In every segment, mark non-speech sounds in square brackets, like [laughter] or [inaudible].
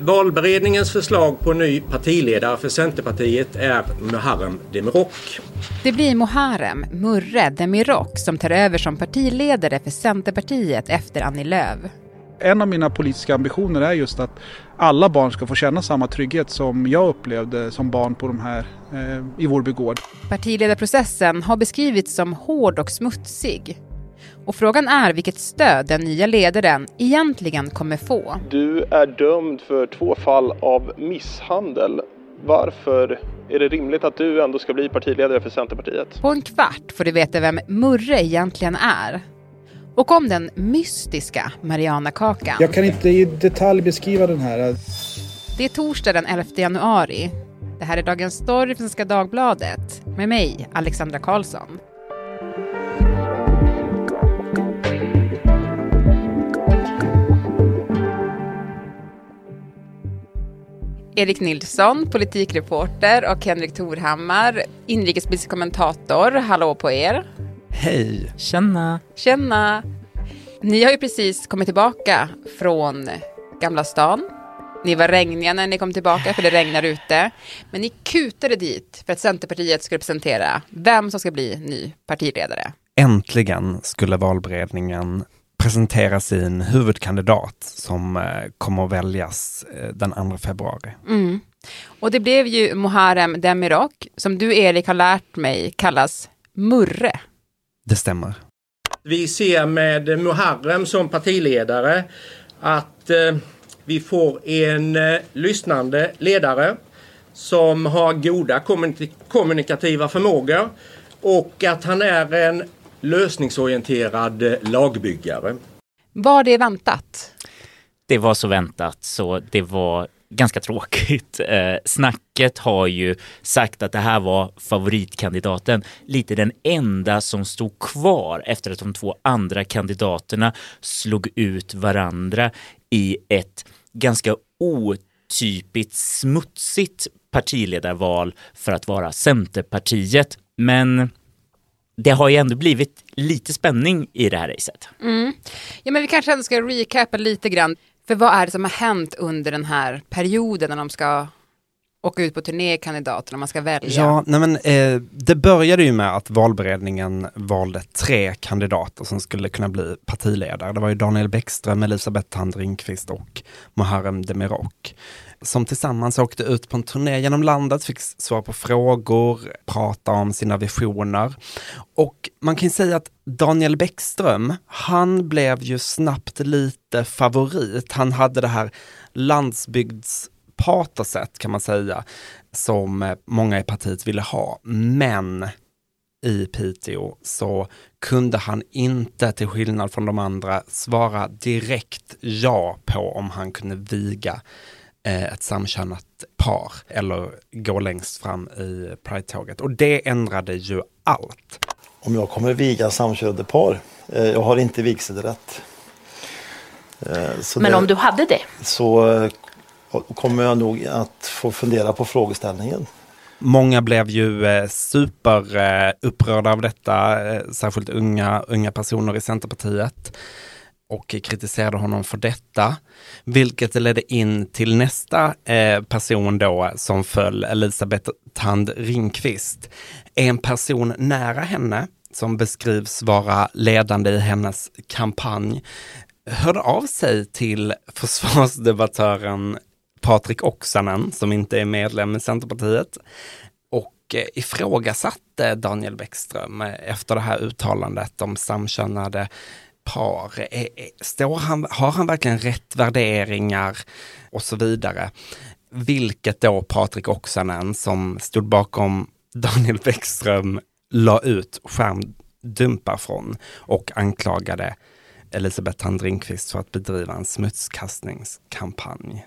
Valberedningens förslag på ny partiledare för Centerpartiet är Muharrem Demirok. Det blir Muharrem Murre Demirok som tar över som partiledare för Centerpartiet efter Annie Lööf. En av mina politiska ambitioner är just att alla barn ska få känna samma trygghet som jag upplevde som barn på de här eh, i Vårby gård. Partiledarprocessen har beskrivits som hård och smutsig. Och frågan är vilket stöd den nya ledaren egentligen kommer få. Du är dömd för två fall av misshandel. Varför är det rimligt att du ändå ska bli partiledare för Centerpartiet? På en kvart får du veta vem Murre egentligen är. Och om den mystiska Marianakakan. Jag kan inte i detalj beskriva den här. Det är torsdag den 11 januari. Det här är Dagens Story från Svenska Dagbladet med mig, Alexandra Karlsson. Erik Nilsson, politikreporter och Henrik Torhammar, inrikespolitisk kommentator. Hallå på er! Hej! Tjena! Tjena! Ni har ju precis kommit tillbaka från Gamla stan. Ni var regniga när ni kom tillbaka för det regnar ute. Men ni kutade dit för att Centerpartiet skulle presentera vem som ska bli ny partiledare. Äntligen skulle valberedningen presentera sin huvudkandidat som eh, kommer att väljas eh, den 2 februari. Mm. Och det blev ju Muharrem Demirok, som du Erik har lärt mig kallas Murre. Det stämmer. Vi ser med Muharrem som partiledare att eh, vi får en lyssnande ledare som har goda kommunik kommunikativa förmågor och att han är en lösningsorienterad lagbyggare. Var det väntat? Det var så väntat så det var ganska tråkigt. [laughs] Eh, snacket har ju sagt att det här var favoritkandidaten, lite den enda som stod kvar efter att de två andra kandidaterna slog ut varandra i ett ganska otypiskt smutsigt partiledarval för att vara Centerpartiet. Men det har ju ändå blivit lite spänning i det här racet. Mm. Ja, men vi kanske ändå ska recapa lite grann. För vad är det som har hänt under den här perioden när de ska åka ut på turné kandidaterna, man ska välja? Ja, nej men, eh, det började ju med att valberedningen valde tre kandidater som skulle kunna bli partiledare. Det var ju Daniel Bäckström, Elisabeth Thand Ringqvist och Muharrem Demirok som tillsammans åkte ut på en turné genom landet, fick svara på frågor, prata om sina visioner. Och man kan säga att Daniel Bäckström, han blev ju snabbt lite favorit. Han hade det här landsbygds landsbygdspatoset kan man säga, som många i partiet ville ha. Men i Piteå så kunde han inte, till skillnad från de andra, svara direkt ja på om han kunde viga Eh, ett samkönat par eller gå längst fram i Pride-tåget. Och det ändrade ju allt. Om jag kommer viga samkönade par, eh, jag har inte vigselrätt. Eh, Men om du hade det? Så kommer jag nog att få fundera på frågeställningen. Många blev ju eh, superupprörda eh, av detta, eh, särskilt unga, unga personer i Centerpartiet och kritiserade honom för detta. Vilket ledde in till nästa eh, person då som föll, Elisabeth Tand Ringqvist. En person nära henne som beskrivs vara ledande i hennes kampanj hörde av sig till försvarsdebattören Patrik Oksanen som inte är medlem i Centerpartiet och eh, ifrågasatte Daniel Bäckström eh, efter det här uttalandet om samkönade par? Eh, står han, har han verkligen rätt värderingar och så vidare? Vilket då Patrik Oksanen som stod bakom [laughs] Daniel Bäckström la ut skärmdumpar från och anklagade Elisabeth Tandringqvist för att bedriva en smutskastningskampanj.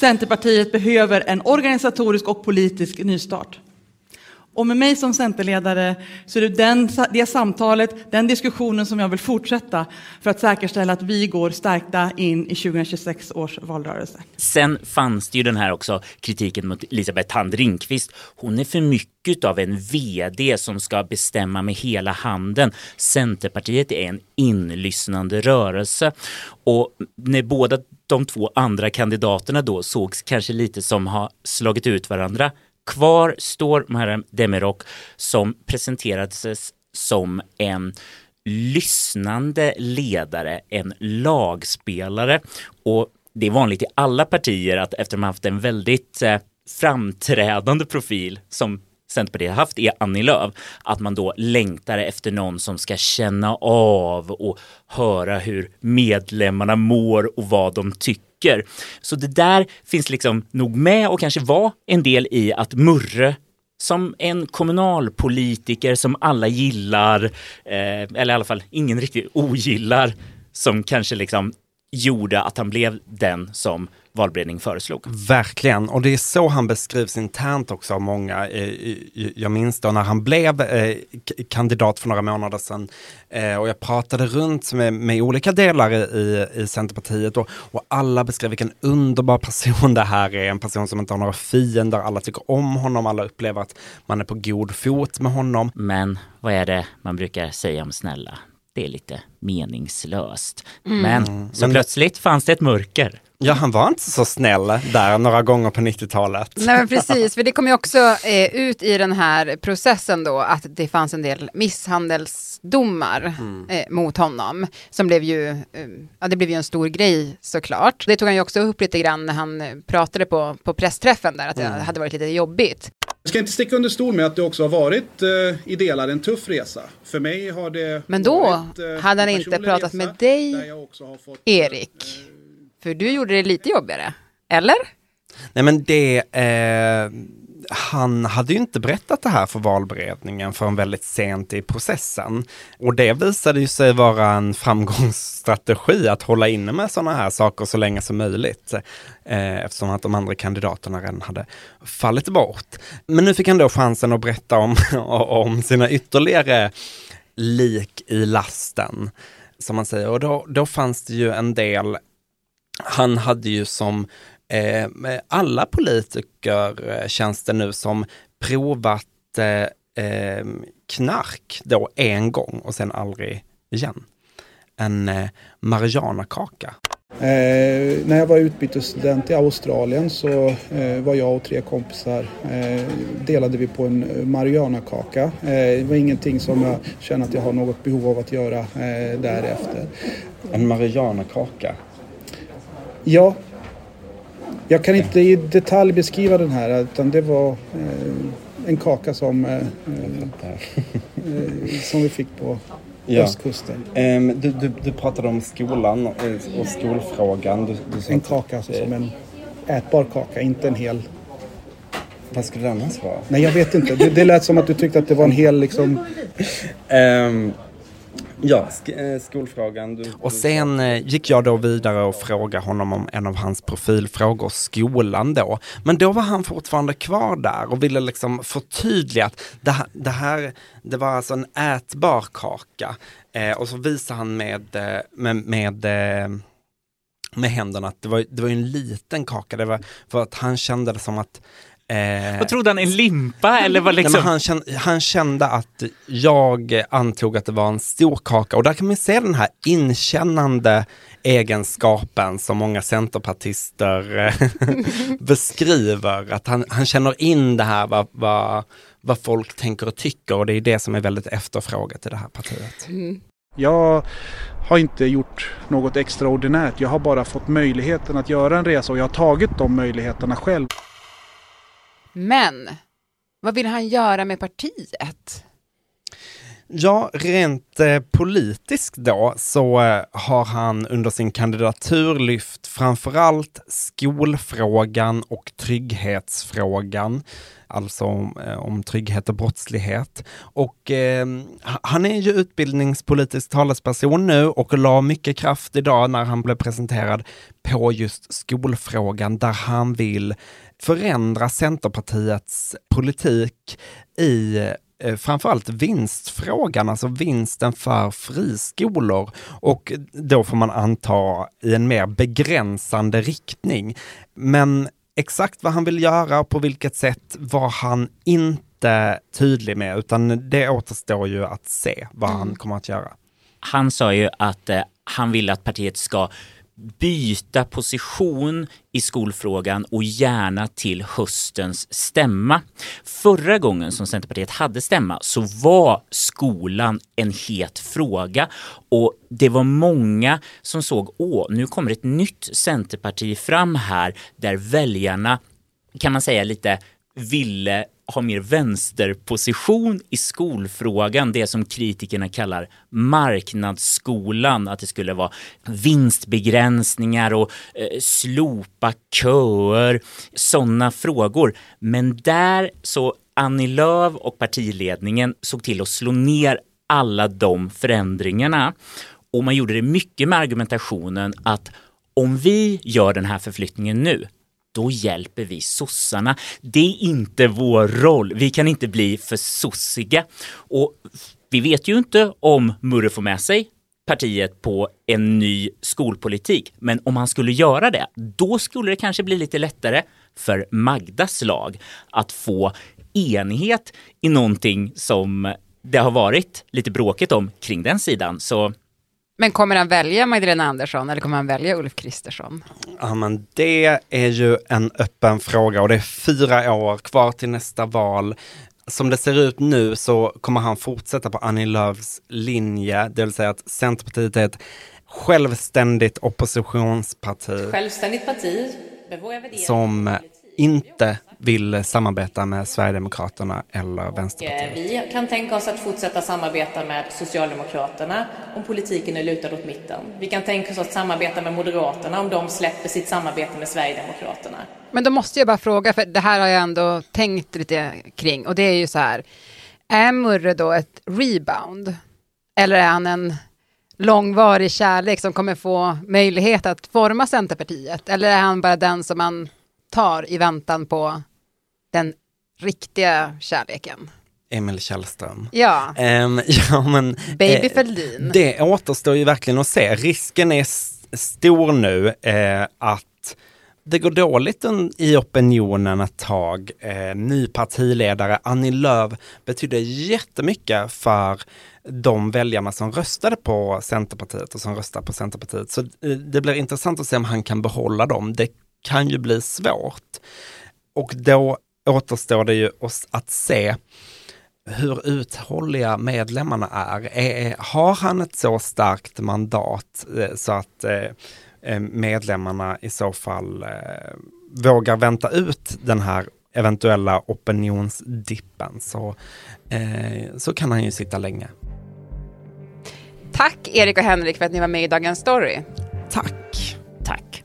Centerpartiet behöver en organisatorisk och politisk nystart. Och med mig som centerledare så är det den, det samtalet, den diskussionen som jag vill fortsätta för att säkerställa att vi går stärkta in i 2026 års valrörelse. Sen fanns det ju den här också kritiken mot Elisabeth Thand Ringqvist. Hon är för mycket av en vd som ska bestämma med hela handen. Centerpartiet är en inlyssnande rörelse och när båda de två andra kandidaterna då sågs kanske lite som har slagit ut varandra Kvar står Muharrem Demirok som presenterades som en lyssnande ledare, en lagspelare. Och det är vanligt i alla partier att efter man haft en väldigt eh, framträdande profil som Centerpartiet haft är Annie Lööf, att man då längtar efter någon som ska känna av och höra hur medlemmarna mår och vad de tycker tycker. Så det där finns liksom nog med och kanske var en del i att Murre som en kommunalpolitiker som alla gillar, eh, eller i alla fall ingen riktigt ogillar, som kanske liksom gjorde att han blev den som valberedning föreslog. Verkligen, och det är så han beskrivs internt också av många. Eh, jag minns då när han blev eh, kandidat för några månader sedan eh, och jag pratade runt med, med olika delar i, i Centerpartiet och, och, alla beskrev vilken underbar person det här är. En person som inte har några fiender, alla tycker om honom, alla upplever att man är på god fot med honom. Men vad är det man brukar säga om snälla? Det är lite meningslöst. Mm. Men så Men... plötsligt fanns det ett mörker. Ja, han var inte så snäll där några gånger på 90-talet. Nej, men precis, för det kom ju också eh, ut i den här processen då att det fanns en del misshandelsdomar mm. eh, mot honom. Som blev ju, eh, ja det blev ju en stor grej såklart. Det tog han ju också upp lite grann när han pratade på, på pressträffen där, att mm. det hade varit lite jobbigt. Jag ska inte sticka under stol med att det också har varit eh, i delar en tuff resa. För mig har det Men då varit, eh, hade han inte pratat med dig, fått, Erik. Eh, för du gjorde det lite jobbigare, eller? Nej men det, eh, han hade ju inte berättat det här för valberedningen förrän väldigt sent i processen. Och det visade ju sig vara en framgångsstrategi att hålla inne med sådana här saker så länge som möjligt. Eh, eftersom att de andra kandidaterna redan hade fallit bort. Men nu fick han då chansen att berätta om, [laughs] om sina ytterligare lik i lasten som man säger. Och då, då fanns det ju en del han hade ju som eh, alla politiker eh, känns det nu som provat eh, eh, knark då en gång och sen aldrig igen. En eh, Mariana-kaka. Eh, när jag var utbytesstudent i Australien så eh, var jag och tre kompisar, eh, delade vi på en Mariana-kaka. Eh, det var ingenting som jag känner att jag har något behov av att göra därefter. En Mariana-kaka? Ja. Jag kan inte i detalj beskriva den här utan det var eh, en kaka som, eh, eh, som vi fick på ja. östkusten. Um, du, du, du, pratade om skolan och, och skolfrågan. Du, du en kaka alltså, som en ätbar kaka, inte en hel vad skulle det annars vara? Nej, jag vet inte. Det, det lät som att du tyckte att det var en hel liksom... Um, Ja, eh, skolfrågan. Du, och sen eh, gick jag då vidare och frågade honom om en av hans profilfrågor, skolan då. Men då var han fortfarande kvar där och ville liksom förtydliga att det, det här, det var alltså en ätbar kaka. Eh, och så visade han med, eh, med, med med händerna att det var, det var en liten kaka. Det var för att han kände det som att Eh, Vad trodde han, en limpa eller vad liksom? Nej, han, kände, han, kände, att jag antog att det var en stor kaka och där kan man se den här inkännande egenskapen som många centerpartister eh, [laughs] beskriver. Att han, han känner in det här vad, vad, vad folk tänker och tycker och det är det som är väldigt efterfrågat i det här partiet. Mm. Jag har inte gjort något extraordinärt. Jag har bara fått möjligheten att göra en resa och jag har tagit de möjligheterna själv. Men vad vill han göra med partiet? Ja, rent eh, politiskt då så eh, har han under sin kandidatur lyft framförallt skolfrågan och trygghetsfrågan alltså om, eh, om trygghet och brottslighet. Och eh, han är ju utbildningspolitisk talesperson nu och la mycket kraft idag när han blev presenterad på just skolfrågan där han vill förändra Centerpartiets politik i eh, framförallt vinstfrågan, alltså vinsten för friskolor. Och då får man anta i en mer begränsande riktning. Men exakt vad han vill göra och på vilket sätt var han inte tydlig med, utan det återstår ju att se vad mm. han kommer att göra. Han sa ju att eh, han vill att partiet ska byta position i skolfrågan och gärna till höstens stämma. Förra gången som Centerpartiet hade stämma så var skolan en het fråga och det var många som såg, åh, nu kommer ett nytt Centerparti fram här där väljarna kan man säga lite ville ha mer vänsterposition i skolfrågan, det som kritikerna kallar marknadsskolan, att det skulle vara vinstbegränsningar och eh, slopa köer, sådana frågor. Men där så Annie Lööf och partiledningen såg till att slå ner alla de förändringarna. Och man gjorde det mycket med argumentationen att om vi gör den här förflyttningen nu, då hjälper vi sossarna. Det är inte vår roll. Vi kan inte bli för sossiga. Och vi vet ju inte om Murre får med sig partiet på en ny skolpolitik. Men om han skulle göra det, då skulle det kanske bli lite lättare för Magdas lag att få enighet i någonting som det har varit lite bråkigt om kring den sidan. Så men kommer han välja Magdalena Andersson eller kommer han välja Ulf Kristersson? Ja, men det är ju en öppen fråga och det är fyra år kvar till nästa val. Som det ser ut nu så kommer han fortsätta på Annie Lööfs linje, det vill säga att Centerpartiet är ett självständigt oppositionsparti. Självständigt parti, som inte vill samarbeta med Sverigedemokraterna eller Vänsterpartiet. Vi kan tänka oss att fortsätta samarbeta med Socialdemokraterna om politiken är lutad åt mitten. Vi kan tänka oss att samarbeta med Moderaterna om de släpper sitt samarbete med Sverigedemokraterna. Men då måste jag bara fråga, för det här har jag ändå tänkt lite kring och det är ju så här, är Murre då ett rebound? Eller är han en långvarig kärlek som kommer få möjlighet att forma Centerpartiet? Eller är han bara den som man tar i väntan på den riktiga kärleken. Emil Källström. Ja. Um, [laughs] ja men, Baby eh, Fälldin. Det återstår ju verkligen att se. Risken är stor nu eh, att det går dåligt i opinionen ett tag. Eh, ny partiledare Annie Lööf betyder jättemycket för de väljarna som röstade på Centerpartiet och som röstar på Centerpartiet. Så eh, det blir intressant att se om han kan behålla dem. Det kan ju bli svårt. Och då återstår det ju att se hur uthålliga medlemmarna är. är. Har han ett så starkt mandat eh, så att eh, eh, medlemmarna i så fall vågar vänta ut den här eventuella opinionsdippen så, så kan han ju sitta länge. Tack Erik och Henrik för att ni var med i Dagens Story. Tack. Tack.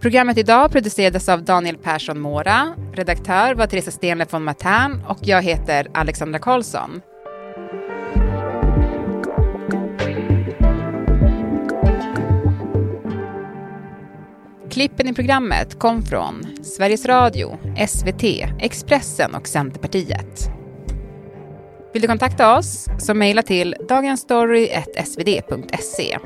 Programmet idag producerades av Daniel Persson Mora. Redaktör var Teresa Stenle von Matern och jag heter Alexandra Karlsson. Klippen i programmet kom från Sveriges Radio, SVT, Expressen och Centerpartiet. Vill du kontakta oss så mejla till dagensstory.svd.se.